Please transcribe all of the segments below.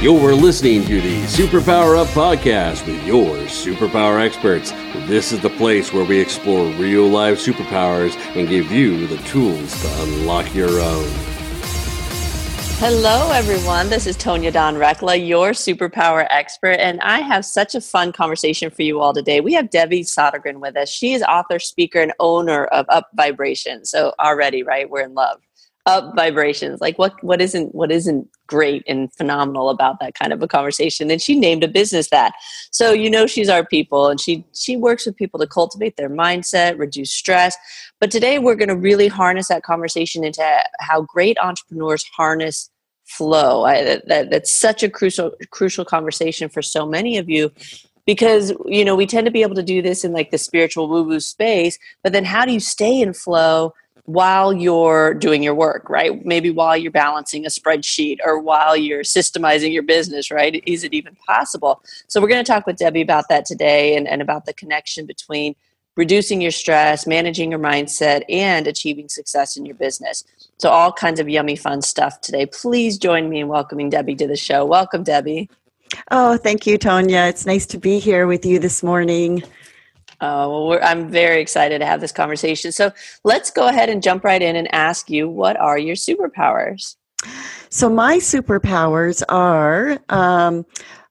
You're listening to the Superpower Up podcast with your superpower experts. This is the place where we explore real life superpowers and give you the tools to unlock your own. Hello, everyone. This is Tonya Dawn Recla, your superpower expert, and I have such a fun conversation for you all today. We have Debbie Sodergren with us. She is author, speaker, and owner of Up Vibration. So already, right, we're in love up vibrations. Like what what isn't what isn't great and phenomenal about that kind of a conversation? And she named a business that. So you know she's our people and she she works with people to cultivate their mindset reduce stress. But today we're going to really harness that conversation into how great entrepreneurs harness flow. I, that, that's such a crucial crucial conversation for so many of you because you know we tend to be able to do this in like the spiritual woo woo space but then how do you stay in flow while you're doing your work, right? Maybe while you're balancing a spreadsheet or while you're systemizing your business, right? Is it even possible? So, we're going to talk with Debbie about that today and, and about the connection between reducing your stress, managing your mindset, and achieving success in your business. So, all kinds of yummy, fun stuff today. Please join me in welcoming Debbie to the show. Welcome, Debbie. Oh, thank you, Tonya. It's nice to be here with you this morning. Uh, well, I'm very excited to have this conversation. So let's go ahead and jump right in and ask you what are your superpowers? So, my superpowers are um,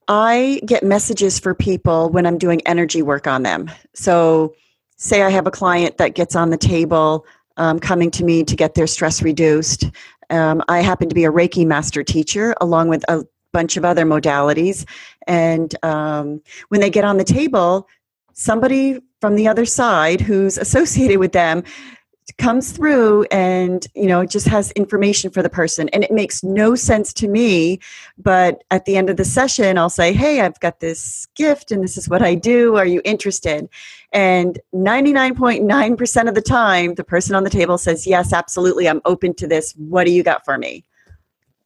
I get messages for people when I'm doing energy work on them. So, say I have a client that gets on the table um, coming to me to get their stress reduced. Um, I happen to be a Reiki master teacher along with a bunch of other modalities. And um, when they get on the table, somebody from the other side who's associated with them comes through and you know just has information for the person. And it makes no sense to me but at the end of the session i'll say hey i've got this gift and this is what i do. Are you interested? And 99.9% of the time the person on the table says yes absolutely. I'm open to this. What do you got for me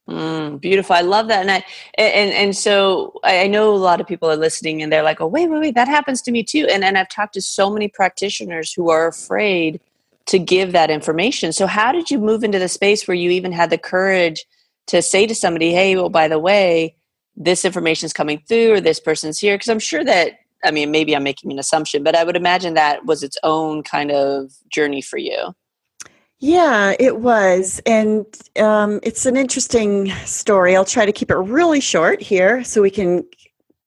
Mm, beautiful. I love that. And I and and so I know a lot of people are listening and they're like, oh wait, wait, wait, that happens to me too. And and I've talked to so many practitioners who are afraid to give that information. So how did you move into the space where you even had the courage to say to somebody, hey, well, by the way, this information is coming through or this person's here? Because I'm sure that I mean, maybe I'm making an assumption, but I would imagine that was its own kind of journey for you. Yeah, it was. And um, it's an interesting story. I'll try to keep it really short here so we can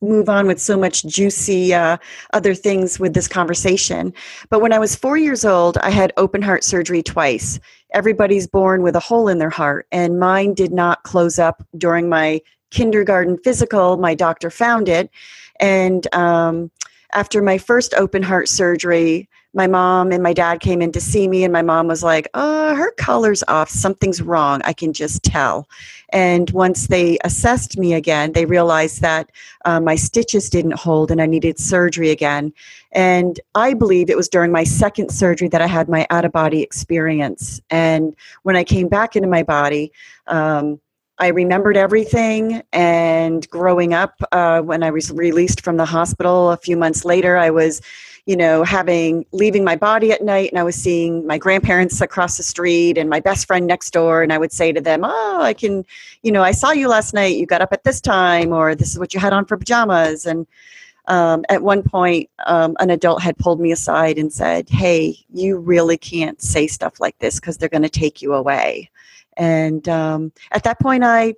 move on with so much juicy uh, other things with this conversation. But when I was four years old, I had open heart surgery twice. Everybody's born with a hole in their heart, and mine did not close up during my kindergarten physical. My doctor found it. And um, after my first open heart surgery, my mom and my dad came in to see me and my mom was like oh her color's off. Something's wrong. I can just tell. And once they assessed me again they realized that uh, my stitches didn't hold and i needed surgery again. And i believe it was during my second surgery that i had my out of body experience. And when i came back into my body um, I remembered everything. And growing up, uh, when I was released from the hospital a few months later, I was you know, having leaving my body at night and I was seeing my grandparents across the street and my best friend next door and I would say to them, "Oh, I can, you know, I saw you last night. You got up at this time or this is what you had on for pajamas." And um, at one point, um, an adult had pulled me aside and said, "Hey, you really can't say stuff like this because they're going to take you away." And um, at that point, I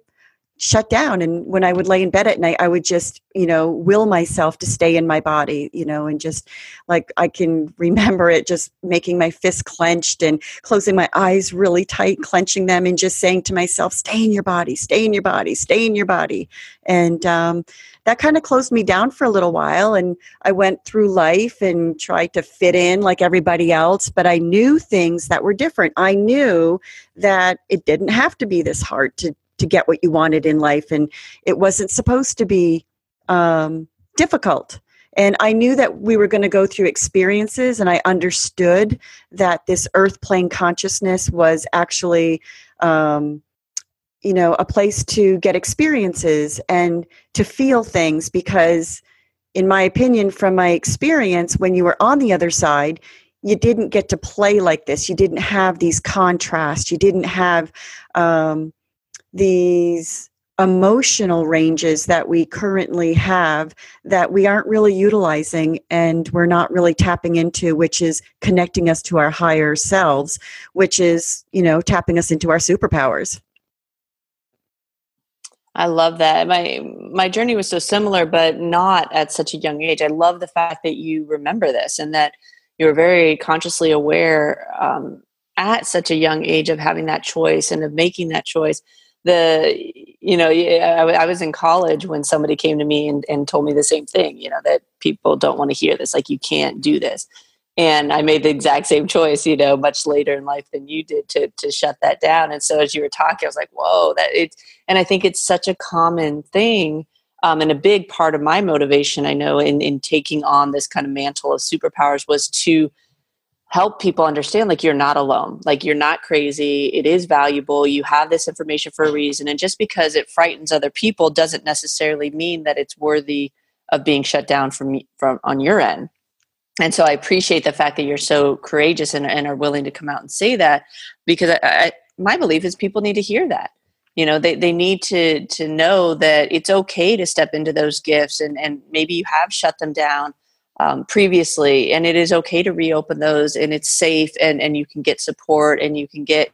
shut down. And when i would lay in bed at night i would just you know will myself to stay in my body you know and just like i can remember it just making my fist clenched and closing my eyes really tight clenching them and just saying to myself stay in your body stay in your body stay in your body. And um, that kind of closed me down for a little while and i went through life and tried to fit in like everybody else but i knew things that were different. I knew that it didn't have to be this hard to to get what you wanted in life and it wasn't supposed to be um, difficult. And i knew that we were going to go through experiences and i understood that this earth plane consciousness was actually um, you know a place to get experiences and to feel things because in my opinion from my experience when you were on the other side you didn't get to play like this. You didn't have these contrasts. You didn't have um, these emotional ranges that we currently have that we aren't really utilizing and we're not really tapping into which is connecting us to our higher selves which is you know tapping us into our superpowers I love that. My my journey was so similar, but not at such a young age. I love the fact that you remember this and that you're very consciously aware um, at such a young age of having that choice and of making that choice. The you know I, I was in college when somebody came to me and, and told me the same thing. You know that people don't want to hear this. Like you can't do this and I made the exact same choice, you know, much later in life than you did to to shut that down. And so as you were talking, I was like, whoa, that it. And I think it's such a common thing, um, and a big part of my motivation, I know, in in taking on this kind of mantle of superpowers was to help people understand like you're not alone. Like you're not crazy. It is valuable. You have this information for a reason. And just because it frightens other people doesn't necessarily mean that it's worthy of being shut down from from on your end. And so I appreciate the fact that you're so courageous and, and are willing to come out and say that because I, I, my belief is people need to hear that. You know they, they need to to know that it's okay to step into those gifts and and maybe you have shut them down um, previously and it is okay to reopen those and it's safe and and you can get support and you can get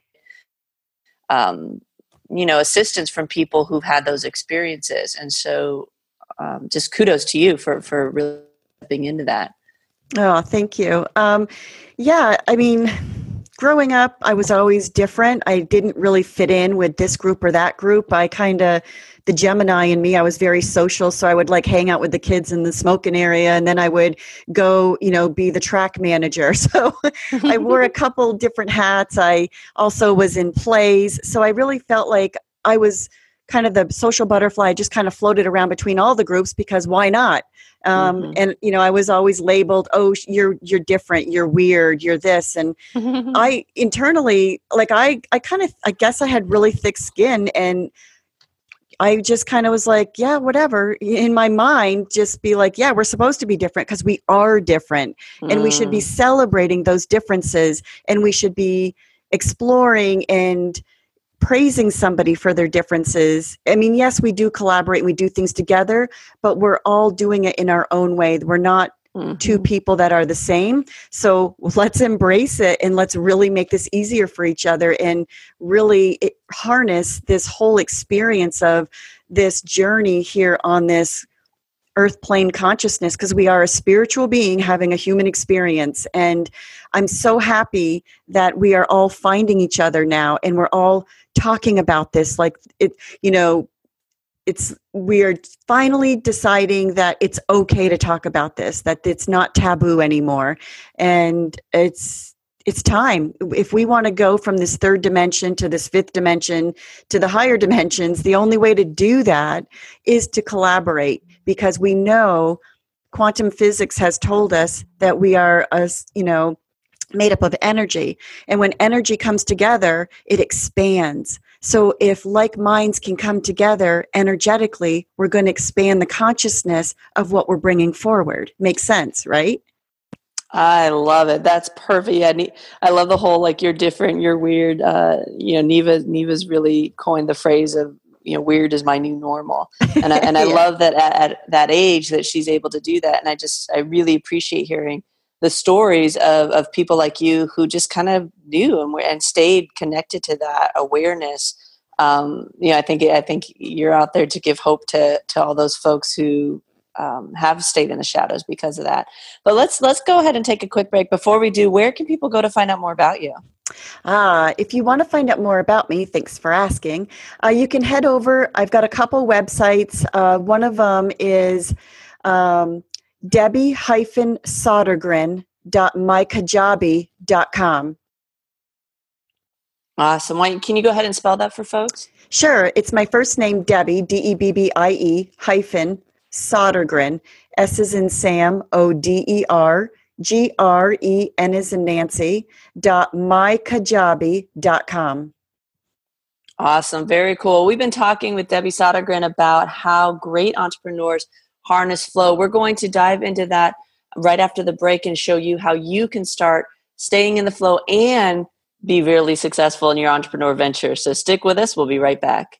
um, you know assistance from people who've had those experiences and so um, just kudos to you for for really stepping into that Oh, thank you. Um, yeah, I mean, growing up, I was always different. I didn't really fit in with this group or that group. I kind of, the Gemini in me, I was very social. So I would like hang out with the kids in the smoking area and then I would go, you know, be the track manager. So I wore a couple different hats. I also was in plays. So I really felt like I was kind of the social butterfly, I just kind of floated around between all the groups because why not? um, mm-hmm. and you know i was always labeled oh you're you're different you're weird you're this and i internally like i i kind of i guess i had really thick skin and I just kind of was like, yeah, whatever. In my mind, just be like, yeah, we're supposed to be different because we are different. Mm. And we should be mm. celebrating those differences and we should be exploring and praising somebody for their differences. I mean, yes, we do collaborate, we do things together, but we're all doing it in our own way. We're not mm-hmm. two people that are the same. So let's embrace it and let's really make this easier for each other and really harness this whole experience of this journey here on this earth plane consciousness because we are a spiritual being having a human experience and i'm so happy that we are all finding each other now and we're all talking about this like it you know it's we're finally deciding that it's okay to talk about this that it's not taboo anymore and it's it's time if we want to go from this third dimension to this fifth dimension to the higher dimensions the only way to do that is to collaborate because we know quantum physics has told us that we are a you know made up of energy. And when energy comes together, it expands. So if like minds can come together energetically, we're going to expand the consciousness of what we're bringing forward. Makes sense, right? I love it. That's perfect. Yeah, I love the whole like you're different, you're weird. Uh, you know, Neva Neva's really coined the phrase of you know weird is my new normal, and I, and I yeah. love that at, at that age that she's able to do that. And I just I really appreciate hearing the stories of, of people like you who just kind of knew and, and stayed connected to that awareness. Um, you know, I think I think you're out there to give hope to to all those folks who um, have stayed in the shadows because of that. But let's let's go ahead and take a quick break. Before we do, where can people go to find out more about you? Ah, if you want to find out more about me, thanks for asking. Uh, you can head over. I've got a couple websites. Uh, one of them is um, debbie-sodergren.mykajabi.com. Awesome. Why, can you go ahead and spell that for folks? Sure. It's my first name, Debbie, D E B B I E, hyphen, Sodergren, S is in Sam, O D E R, G R E N is in Nancy, dot mykajabi.com. Awesome. Very cool. We've been talking with Debbie Sodergren about how great entrepreneurs – harness flow. We're going to dive into that right after the break and show you how you can start staying in the flow and be really successful in your entrepreneur venture. So stick with us. We'll be right back.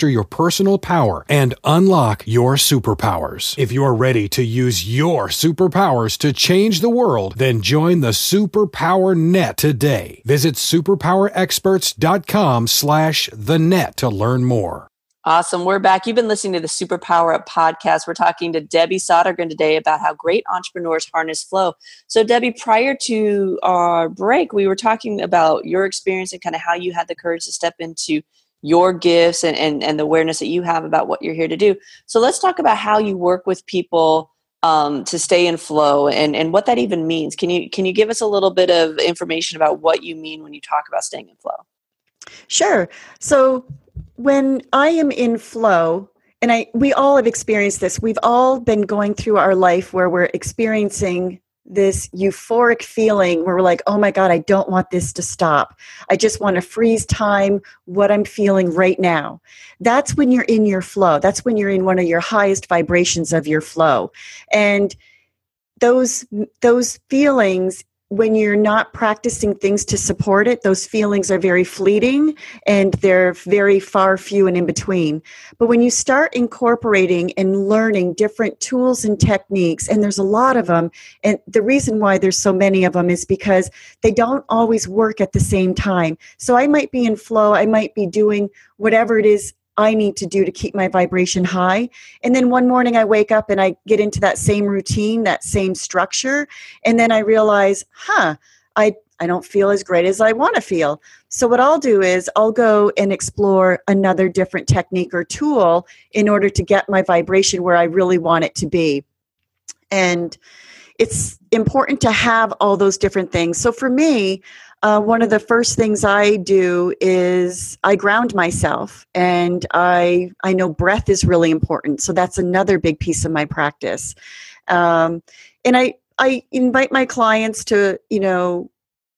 master your personal power and unlock your superpowers. If you're ready to use your superpowers to change the world, then join the Superpower Net today. Visit superpowerexperts.com slash the net to learn more. Awesome. We're back. You've been listening to the Superpower Up podcast. We're talking to Debbie Sodergren today about how great entrepreneurs harness flow. So, Debbie, prior to our break, we were talking about your experience and kind of how you had the courage to step into your gifts and, and, and the awareness that you have about what you're here to do. So let's talk about how you work with people um, to stay in flow and, and what that even means. Can you can you give us a little bit of information about what you mean when you talk about staying in flow? Sure. So when I am in flow, and I we all have experienced this. We've all been going through our life where we're experiencing this euphoric feeling where we're like, oh my God, I don't want this to stop. I just want to freeze time what I'm feeling right now. That's when you're in your flow. That's when you're in one of your highest vibrations of your flow. And those those feelings when you're not practicing things to support it, those feelings are very fleeting and they're very far few and in between. But when you start incorporating and learning different tools and techniques, and there's a lot of them, and the reason why there's so many of them is because they don't always work at the same time. So I might be in flow, I might be doing whatever it is I need to do to keep my vibration high. And then one morning I wake up and I get into that same routine, that same structure. And then I realize, huh, I, I don't feel as great as I want to feel. So, what I'll do is I'll go and explore another different technique or tool in order to get my vibration where I really want it to be. And it's important to have all those different things. So, for me, uh, one of the first things I do is I ground myself, and I I know breath is really important. So that's another big piece of my practice. Um, and I I invite my clients to you know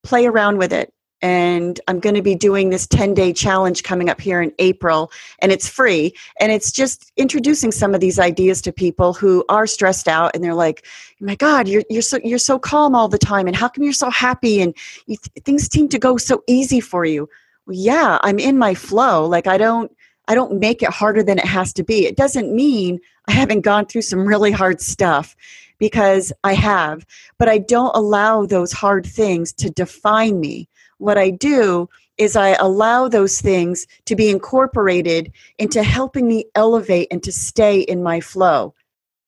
play around with it and I'm going to be doing this 10 day challenge coming up here in April, and it's free. And it's just introducing some of these ideas to people who are stressed out, and they're like, "My God, you're you're so you're so calm all the time, and how come you're so happy, and you, things seem to go so easy for you?" Well, yeah, I'm in my flow. Like I don't I don't make it harder than it has to be. It doesn't mean I haven't gone through some really hard stuff because I have, but I don't allow those hard things to define me what I do is I allow those things to be incorporated into helping me elevate and to stay in my flow.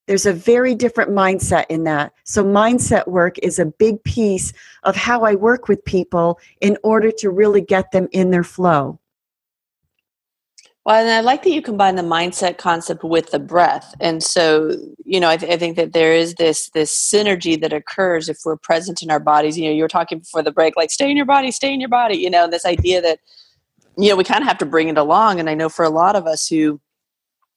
There's a very different mindset in that. So, mindset work is a big piece of how I work with people in order to really get them in their flow. Well, and I like that you combine the mindset concept with the breath. And so, you know, I, th- I, think that there is this this synergy that occurs if we're present in our bodies. You know, you were talking before the break, like stay in your body, stay in your body. You know, this idea that you know we kind of have to bring it along. And I know for a lot of us who,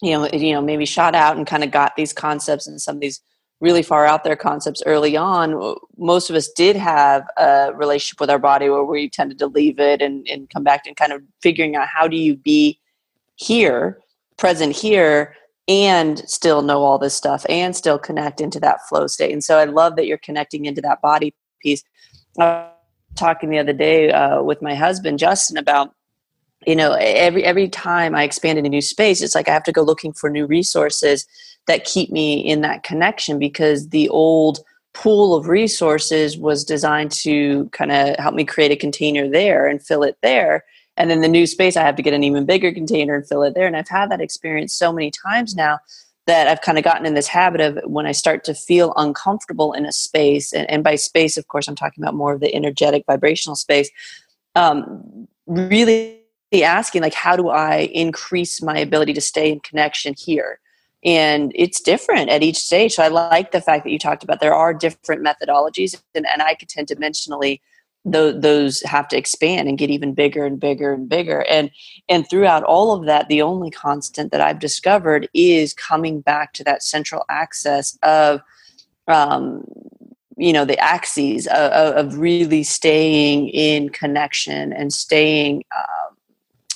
you know, you know, maybe shot out and kind of got these concepts and some of these really far out there concepts early on, most of us did have a relationship with our body where we tended to leave it and, and come back and kind of figuring out how do you be here, present here, and still know all this stuff and still connect into that flow state. And so I love that you're connecting into that body piece. I was talking the other day uh, with my husband Justin about you know every every time I expand in a new space, it's like I have to go looking for new resources that keep me in that connection because the old pool of resources was designed to kind of help me create a container there and fill it there and then the new space i have to get an even bigger container and fill it there. And i've had that experience so many times now that i've kind of gotten in this habit of when i start to feel uncomfortable in a space and, and by space of course i'm talking about more of the energetic vibrational space um, really asking like how do i increase my ability to stay in connection here? And it's different at each stage. So i like the fact that you talked about there are different methodologies and, and i could tend to dimensionally those, those have to expand and get even bigger and bigger and bigger and and throughout all of that the only constant that i've discovered is coming back to that central axis of um, you know the axes of, of, really staying in connection and staying um,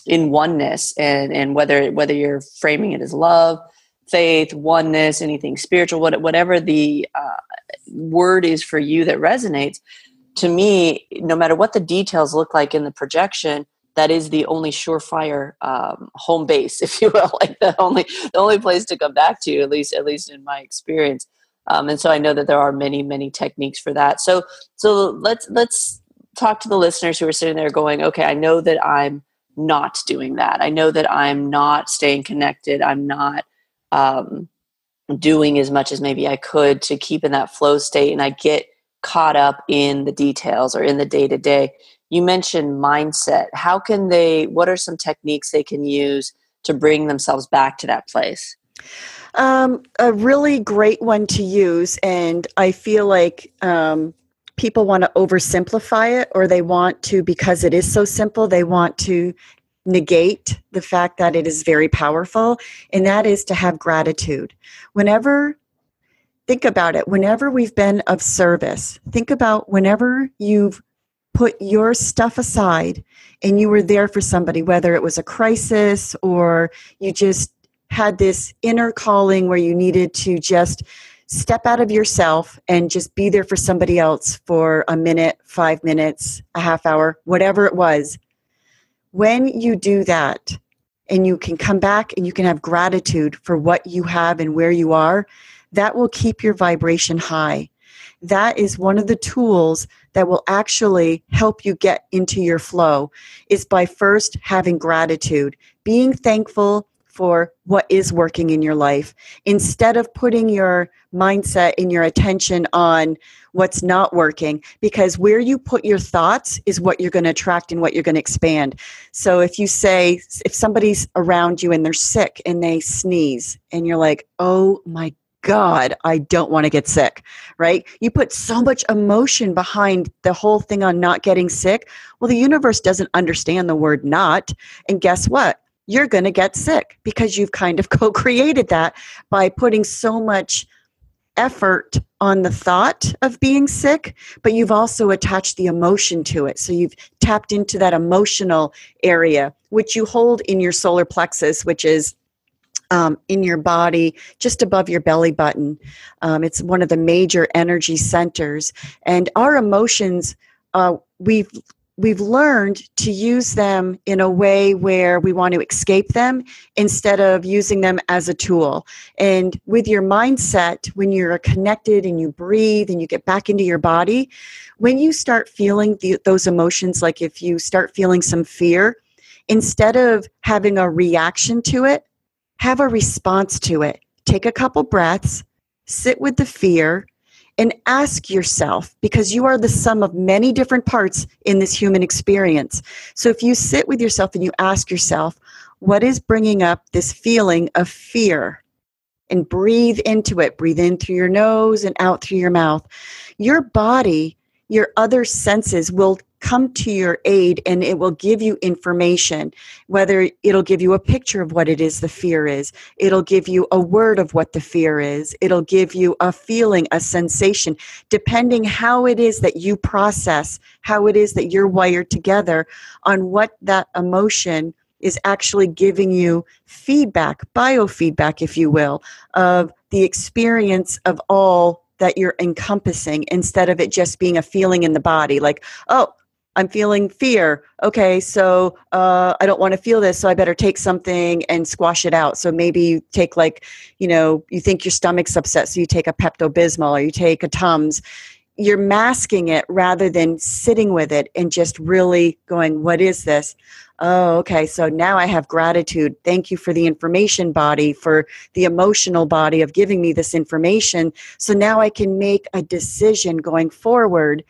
in oneness and and whether whether you're framing it as love faith oneness anything spiritual whatever the uh, word is for you that resonates to me, no matter what the details look like in the projection, that is the only surefire um, home base, if you will, like the only the only place to come back to, at least at least in my experience. Um, and so I know that there are many many techniques for that. So so let's let's talk to the listeners who are sitting there going, okay, I know that I'm not doing that. I know that I'm not staying connected. I'm not um, doing as much as maybe I could to keep in that flow state, and I get caught up in the details or in the day to day. You mentioned mindset. How can they, what are some techniques they can use to bring themselves back to that place? Um, a really great one to use, and I feel like um, people want to oversimplify it, or they want to, because it is so simple, they want to negate the fact that it is very powerful, and that is to have gratitude. Whenever think about it whenever we've been of service think about whenever you've put your stuff aside and you were there for somebody whether it was a crisis or you just had this inner calling where you needed to just step out of yourself and just be there for somebody else for a minute, five minutes, a half hour, whatever it was. When you do that and you can come back and you can have gratitude for what you have and where you are, that will keep your vibration high. That is one of the tools that will actually help you get into your flow is by first having gratitude, being thankful for what is working in your life instead of putting your mindset and your attention on what's not working because where you put your thoughts is what you're going to attract and what you're going to expand. So if you say if somebody's around you and they're sick and they sneeze and you're like, "Oh my God, I don't want to get sick, right? You put so much emotion behind the whole thing on not getting sick. Well, the universe doesn't understand the word not. And guess what? You're going to get sick because you've kind of co created that by putting so much effort on the thought of being sick, but you've also attached the emotion to it. So you've tapped into that emotional area, which you hold in your solar plexus, which is um, in your body, just above your belly button. Um, it's one of the major energy centers, and our emotions. Uh, we've we've learned to use them in a way where we want to escape them instead of using them as a tool. And with your mindset, when you're connected and you breathe and you get back into your body, when you start feeling the, those emotions, like if you start feeling some fear, instead of having a reaction to it, have a response to it. Take a couple breaths, sit with the fear, and ask yourself because you are the sum of many different parts in this human experience. So if you sit with yourself and you ask yourself, what is bringing up this feeling of fear? And breathe into it. Breathe in through your nose and out through your mouth. Your body, your other senses will come to your aid and it will give you information. Whether it'll give you a picture of what it is the fear is it'll give you a word of what the fear is it'll give you a feeling a sensation. Depending how it is that you process how it is that you're wired together on what that emotion is actually giving you feedback biofeedback if you will of the experience of all that you're encompassing instead of it just being a feeling in the body. Like oh I'm feeling fear. Okay, so uh, I don't want to feel this, so I better take something and squash it out. So maybe you take like, you know, you think your stomach's upset, so you take a Pepto Bismol or you take a Tums. You're masking it rather than sitting with it and just really going, "What is this?" Oh, okay. So now I have gratitude. Thank you for the information body, for the emotional body of giving me this information. So now I can make a decision going forward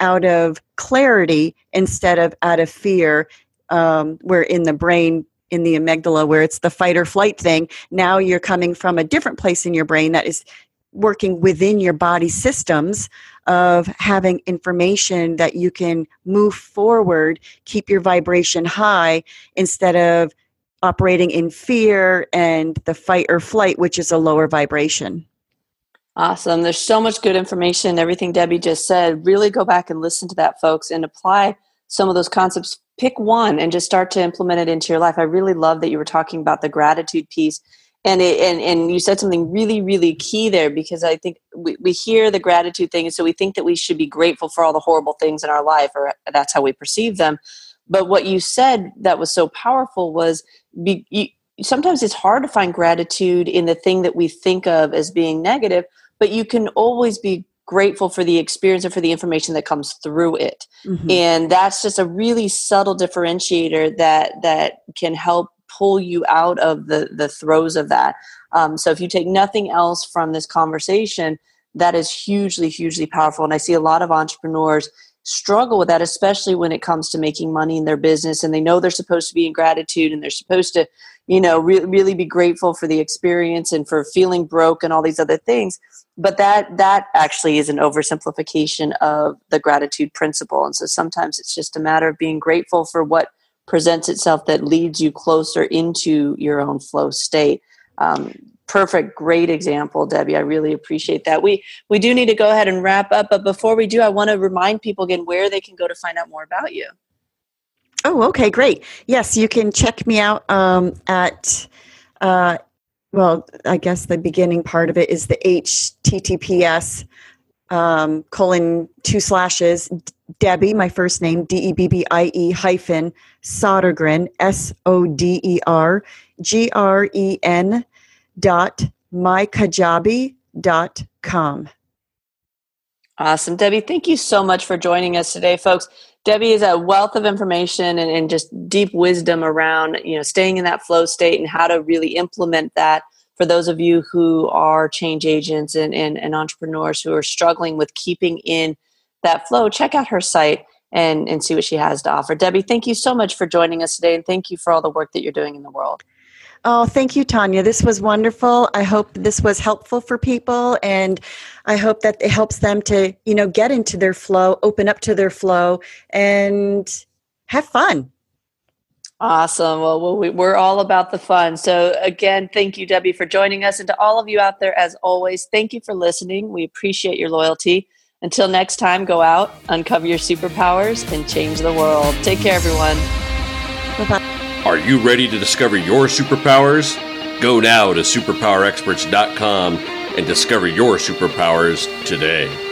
out of clarity instead of out of fear um, where in the brain in the amygdala where it's the fight or flight thing now you're coming from a different place in your brain that is working within your body systems of having information that you can move forward, keep your vibration high instead of operating in fear and the fight or flight, which is a lower vibration. Awesome. There's so much good information, everything Debbie just said. Really go back and listen to that, folks, and apply some of those concepts. Pick one and just start to implement it into your life. I really love that you were talking about the gratitude piece. And, it, and and you said something really really key there because I think we, we hear the gratitude thing and so we think that we should be grateful for all the horrible things in our life or that's how we perceive them. But what you said that was so powerful was be, you, sometimes it's hard to find gratitude in the thing that we think of as being negative, but you can always be grateful for the experience and for the information that comes through it. Mm-hmm. And that's just a really subtle differentiator that that can help pull you out of the the throes of that. Um, so if you take nothing else from this conversation, that is hugely, hugely powerful. And I see a lot of entrepreneurs struggle with that, especially when it comes to making money in their business and they know they're supposed to be in gratitude and they're supposed to, you know, re- really be grateful for the experience and for feeling broke and all these other things. But that that actually is an oversimplification of the gratitude principle. And so sometimes it's just a matter of being grateful for what presents itself that leads you closer into your own flow state. Um, perfect great example debbie. I really appreciate that. We we do need to go ahead and wrap up but before we do i want to remind people again where they can go to find out more about you. Oh okay great. Yes you can check me out um, at uh, well i guess the beginning part of it is the https um, colon two slashes debbie my first name d-e-b-b-i-e hyphen sodergren s-o-d-e-r g-r-e-n dot dot com. Awesome. Debbie, thank you so much for joining us today, folks. Debbie is a wealth of information and, and, just deep wisdom around, you know, staying in that flow state and how to really implement that for those of you who are change agents and, and, and entrepreneurs who are struggling with keeping in that flow. Check out her site and, and see what she has to offer. Debbie, thank you so much for joining us today and thank you for all the work that you're doing in the world. Oh, thank you, Tonya. This was wonderful. I hope this was helpful for people, and I hope that it helps them to, you know, get into their flow, open up to their flow, and have fun. Awesome. Well, we're all about the fun. So, again, thank you, Debbie, for joining us. And to all of you out there, as always, thank you for listening. We appreciate your loyalty. Until next time, go out, uncover your superpowers, and change the world. Take care, everyone. Bye bye. Are you ready to discover your superpowers? Go now to superpowerexperts.com and discover your superpowers today.